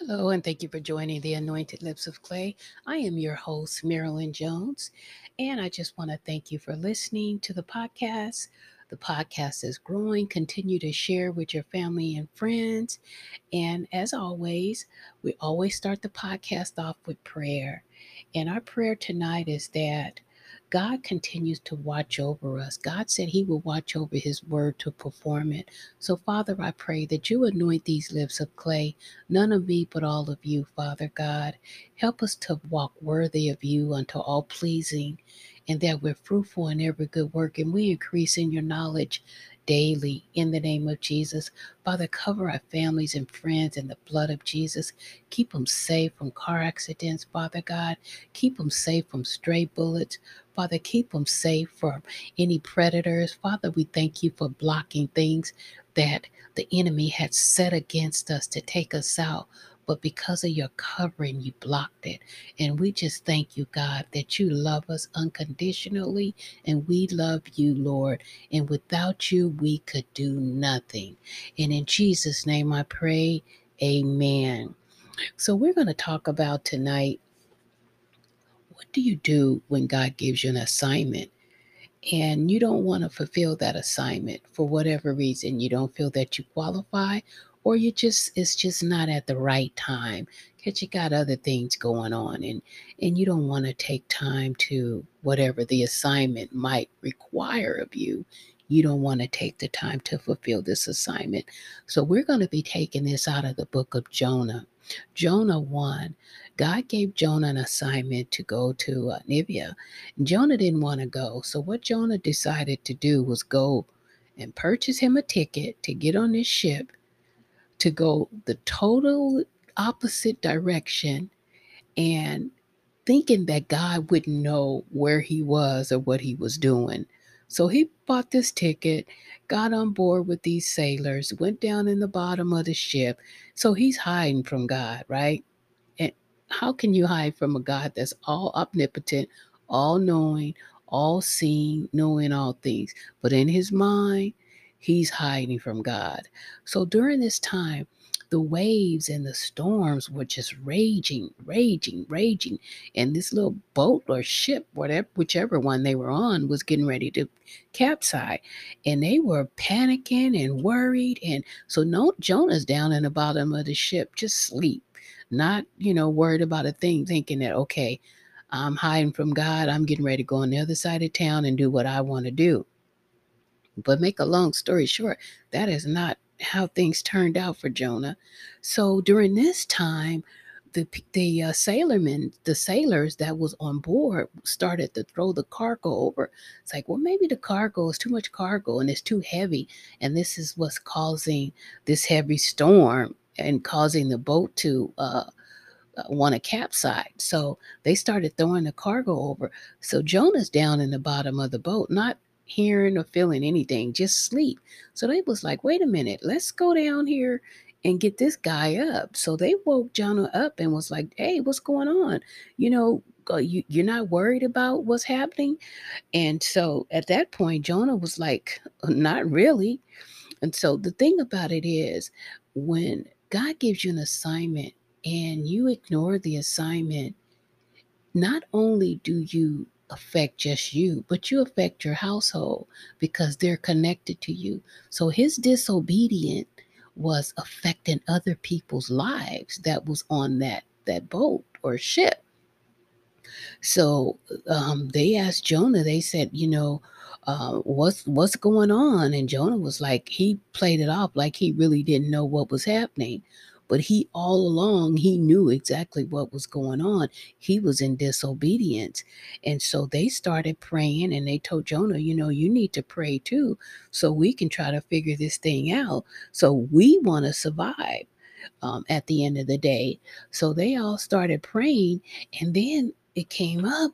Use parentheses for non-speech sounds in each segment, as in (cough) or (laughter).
Hello, and thank you for joining the Anointed Lips of Clay. I am your host, Marilyn Jones, and I just want to thank you for listening to the podcast. The podcast is growing. Continue to share with your family and friends. And as always, we always start the podcast off with prayer. And our prayer tonight is that God continues to watch over us. God said He will watch over His word to perform it. So, Father, I pray that you anoint these lips of clay, none of me, but all of you, Father God. Help us to walk worthy of you unto all pleasing, and that we're fruitful in every good work, and we increase in your knowledge daily in the name of Jesus. Father, cover our families and friends in the blood of Jesus. Keep them safe from car accidents, Father God. Keep them safe from stray bullets. Father, keep them safe from any predators. Father, we thank you for blocking things that the enemy had set against us to take us out but because of your covering, you blocked it. And we just thank you, God, that you love us unconditionally and we love you, Lord. And without you, we could do nothing. And in Jesus' name I pray, amen. So we're going to talk about tonight what do you do when God gives you an assignment? and you don't want to fulfill that assignment for whatever reason. You don't feel that you qualify or you just it's just not at the right time. Because you got other things going on and and you don't want to take time to whatever the assignment might require of you. You don't want to take the time to fulfill this assignment. So we're going to be taking this out of the book of jonah. Jonah 1 god gave jonah an assignment to go to uh, Nineveh. jonah didn't want to go so what jonah decided to do was go and purchase him a ticket to get on this ship to go the total opposite direction and thinking that God wouldn't know where he was or what he was doing. So he bought this ticket, got on board with these sailors, went down in the bottom of the ship. So he's hiding from God, right? How can you hide from a God that's all omnipotent, all knowing, all seeing, knowing all things? But in his mind, he's hiding from God. So during this time, the waves and the storms were just raging, raging, raging. And this little boat or ship, whatever, whichever one they were on, was getting ready to capsize. And they were panicking and worried. And so no, Jonah's down in the bottom of the ship, just sleep, not, you know, worried about a thing, thinking that, okay, I'm hiding from God. I'm getting ready to go on the other side of town and do what I want to do. But make a long story short, that is not how things turned out for Jonah. So during this time, the the uh, sailormen, the sailors that was on board, started to throw the cargo over. It's like, well, maybe the cargo is too much cargo and it's too heavy, and this is what's causing this heavy storm and causing the boat to uh, uh want to capsize. So they started throwing the cargo over. So Jonah's down in the bottom of the boat, not hearing or feeling anything, just sleep. So they was like, wait a minute, let's go down here and get this guy up. So they woke Jonah up and was like, hey, what's going on? You know, you, you're not worried about what's happening? And so at that point, Jonah was like, uh, not really. And so the thing about it is, when God gives you an assignment and you ignore the assignment, not only do you affect just you, but you affect your household because they're connected to you. So his disobedience was affecting other people's lives that was on that that boat or ship. So um, they asked Jonah. They said, you know, uh, what's what's going on? And Jonah was like, he played it off like he really didn't know what was happening but he all along he knew exactly what was going on. He was in disobedience and so they started praying and they told jonah you know you need to pray too so we can try to figure this thing out so we want to survive um, at the end of the day. So they all started praying and then it came up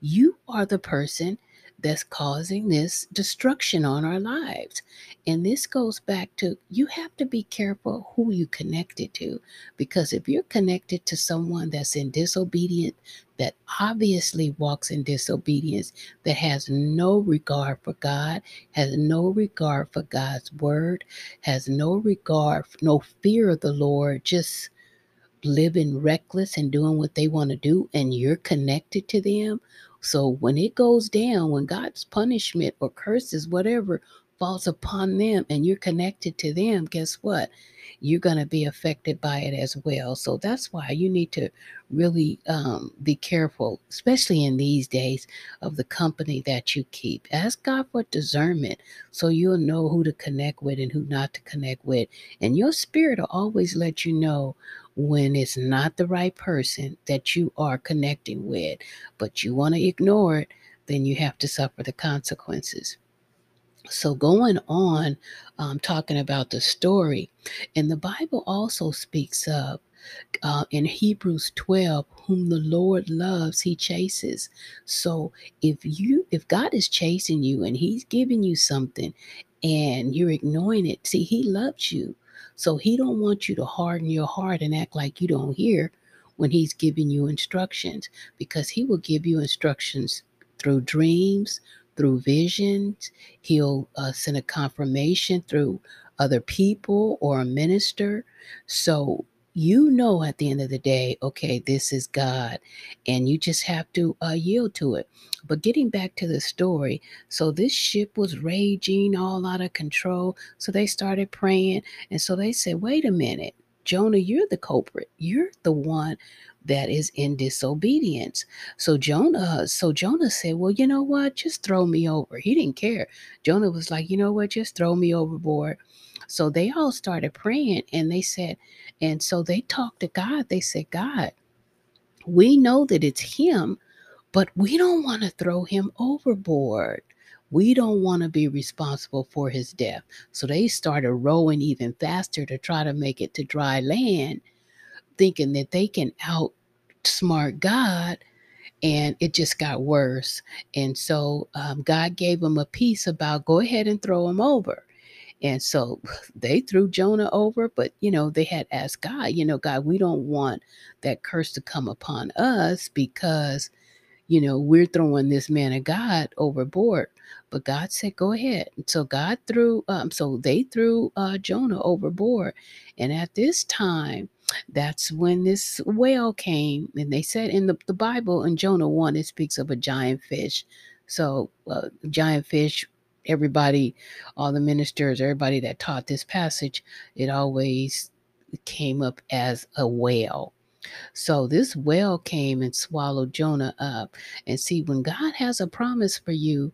you are the person that's causing this destruction on our lives. And this goes back to you have to be careful who you connected to because if you're connected to someone that's in disobedience, that obviously walks in disobedience, that has no regard for God, has no regard for God's word, has no regard, no fear of the Lord, just living reckless and doing what they want to do, and you're connected to them. So when it goes down, when God's punishment or curses, whatever, falls upon them and you're connected to them, guess what? You're going to be affected by it as well. So that's why you need to really um, be careful, especially in these days, of the company that you keep. Ask God for discernment so you'll know who to connect with and who not to connect with. And your spirit will always let you know when it's not the right person that you are connecting with, but you want to ignore it, then you have to suffer the consequences. So, going on, um, talking about the story, and the Bible also speaks of uh, in Hebrews 12, whom the Lord loves, he chases. So, if you, if God is chasing you and he's giving you something and you're ignoring it, see, he loves you. So, he don't want you to harden your heart and act like you don't hear when he's giving you instructions because he will give you instructions through dreams, through visions. He'll uh, send a confirmation through other people or a minister. So you know at the end of the day, okay, this is God, and you just have to uh, yield to it. But getting back to the story, so this ship was raging all out of control. So they started praying, and so they said, wait a minute. Jonah, you're the culprit. You're the one that is in disobedience. So Jonah, so Jonah said, Well, you know what? Just throw me over. He didn't care. Jonah was like, you know what, just throw me overboard. So they all started praying and they said, and so they talked to God. They said, God, we know that it's him, but we don't want to throw him overboard. We don't want to be responsible for his death. So they started rowing even faster to try to make it to dry land, thinking that they can outsmart God. And it just got worse. And so um, God gave them a peace about go ahead and throw him over. And so (sighs) they threw Jonah over, but you know, they had asked God, you know, God, we don't want that curse to come upon us because you know, we're throwing this man of God overboard. But God said, go ahead. So God threw, um, so they threw uh, Jonah overboard. And at this time, that's when this whale came. And they said in the, the Bible, in Jonah 1, it speaks of a giant fish. So, uh, giant fish, everybody, all the ministers, everybody that taught this passage, it always came up as a whale. So this whale came and swallowed Jonah up. And see, when God has a promise for you,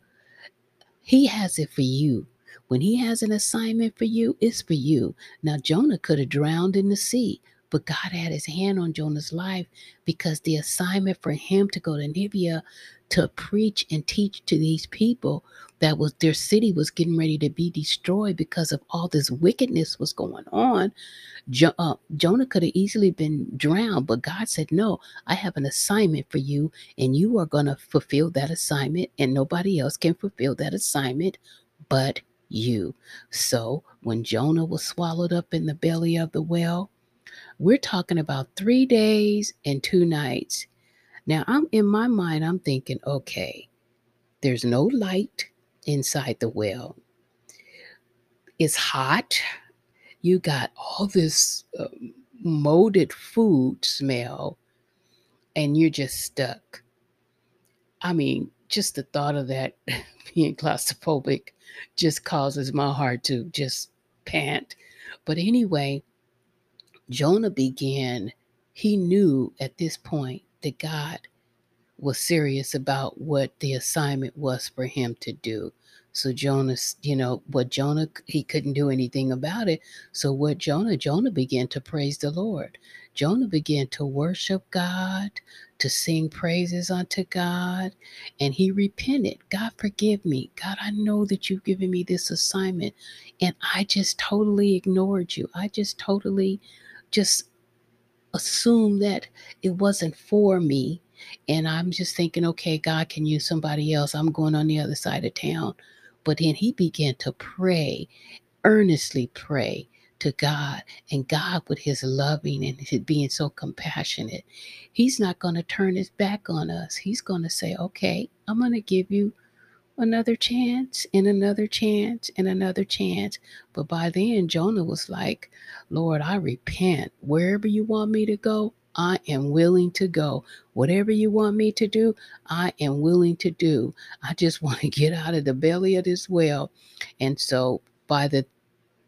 he has it for you. When he has an assignment for you, it's for you. Now, Jonah could have drowned in the sea, but God had his hand on Jonah's life because the assignment for him to go to Nineveh to preach and teach to these people that was their city was getting ready to be destroyed because of all this wickedness was going on jo- uh, jonah could have easily been drowned but god said no i have an assignment for you and you are going to fulfill that assignment and nobody else can fulfill that assignment but you. So when jonah was swallowed up in the belly of the whale we're talking about three days and two nights now i'm in my mind i'm thinking okay there's no light inside the well. It's hot. You got all this uh, molded food smell, and you're just stuck. I mean, just the thought of that (laughs) being claustrophobic just causes my heart to just pant. But anyway, Jonah began, he knew at this point that God was serious about what the assignment was for him to do. So Jonah, you know, what Jonah, he couldn't do anything about it. So what Jonah, Jonah began to praise the Lord. Jonah began to worship God, to sing praises unto God, and he repented. God, forgive me. God, I know that you've given me this assignment, and I just totally ignored you. I just totally just assume that it wasn't for me. And I'm just thinking, okay, God can use somebody else. I'm going on the other side of town. But then he began to pray, earnestly pray to God. And God, with his loving and his being so compassionate, he's not going to turn his back on us. He's going to say, okay, I'm going to give you another chance and another chance and another chance. But by then, Jonah was like, Lord, I repent. Wherever you want me to go, I am willing to go. Whatever you want me to do, I am willing to do. I just (laughs) want to get out of the belly of this well. And so by the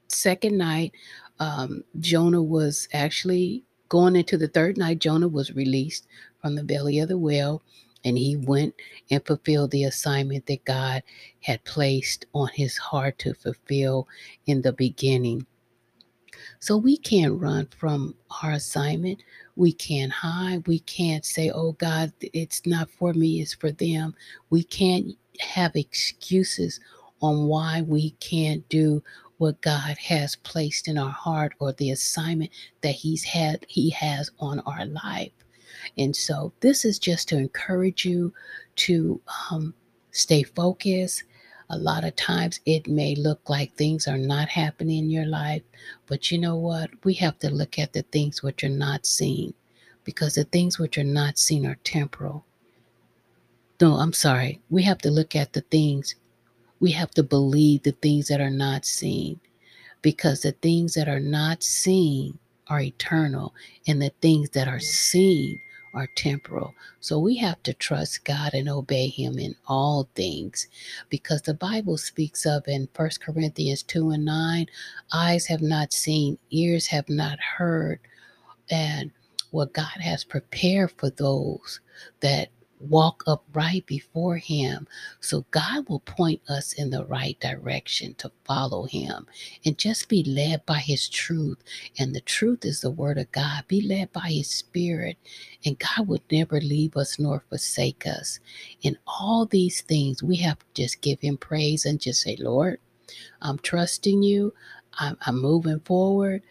second night, um, Jonah was actually going into the third night, Jonah was released from the belly of the whale and he went and fulfilled the assignment that God had placed on his heart to fulfill in the beginning. So we can't run from our assignment. We can't hide. We can't say, oh God, it's not for me, it's for them. We can't have excuses on why we can't do what God has placed in our heart or the assignment that He's had He has on our life. And so this is just to encourage you to um, stay focused. A lot of times it may look like things are not happening in your life, but you know what? We have to look at the things which are not seen because the things which are not seen are temporal. No, I'm sorry. We have to look at the things, we have to believe the things that are not seen because the things that are not seen are eternal and the things that are seen are temporal. So we have to trust God and obey Him in all things because the Bible speaks of in 1 Corinthians 2 and 9 eyes have not seen, ears have not heard, and what God has prepared for those that walk upright before Him. So God will point us in the right direction to follow Him and just be led by His truth. And the truth is the Word of God. Be led by His Spirit, and God would never leave us nor forsake us. In all these things, we have to just give Him praise and just say, Lord, I'm trusting you. I'm, I'm moving forward.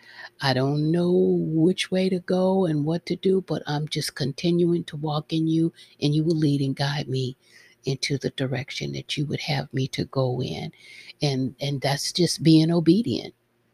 I don't know which way to go and what to do, but I'm just continuing to walk in you, and you will lead and guide me into the direction that you would have me to go in. And and that's just being obedient.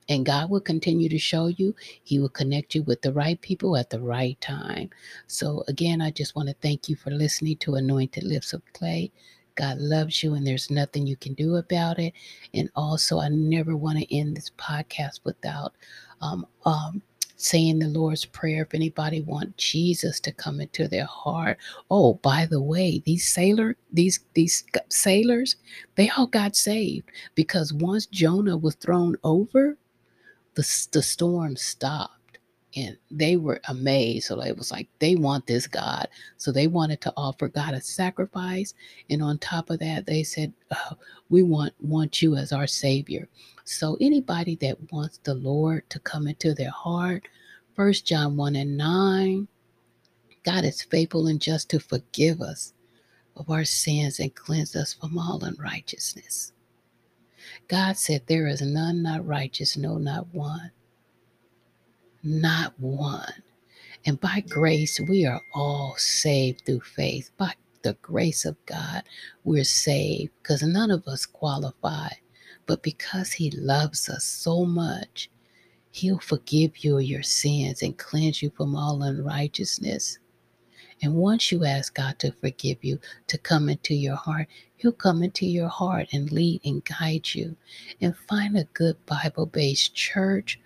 And God will continue to show you. He will connect you with the right people at the right time. So again, I just want to thank you for listening to Anointed Lips of Clay. God loves you and there's nothing you can do about it. And also, I never want to end this podcast without um, um, saying the Lord's Prayer. If anybody want Jesus to come into their heart. Oh, by the way, these sailor, these these sailors, they all got saved because once Jonah was thrown over, the the storm stopped and they were amazed. So it was like they want this God, so they wanted to offer God a sacrifice, and on top of that, they said, oh, "We want want you as our Savior." So anybody that wants the Lord to come into their heart, First John one and nine, God is faithful and just to forgive us of our sins and cleanse us from all unrighteousness. God said, There is none not righteous, no, not one not one. And by grace, we are all saved through faith. By the grace of God, we're saved because none of us qualify. But because He loves us so much, He'll forgive you your sins and cleanse you from all unrighteousness. And once you ask God to forgive you, to come into your heart, He'll come into your heart and lead and guide you. And find a good Bible based church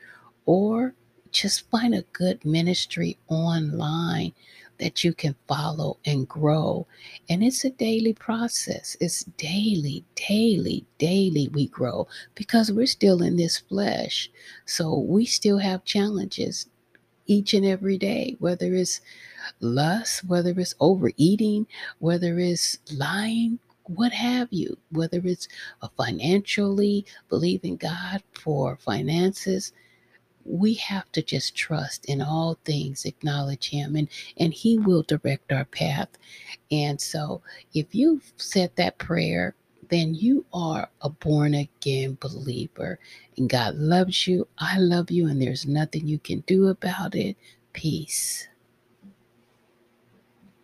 or just find a good ministry online that you can follow and grow. And it's a daily process. It's daily, daily, daily we grow because we're still in this flesh. So we still have challenges each and every day, whether it's lust, whether it's overeating, whether it's lying, what have you, whether it's financially believing God for finances we have to just trust in all things acknowledge him and and he will direct our path. And so if you've said that prayer then you are a born again believer and god loves you i love you and there's nothing you can do about it. Peace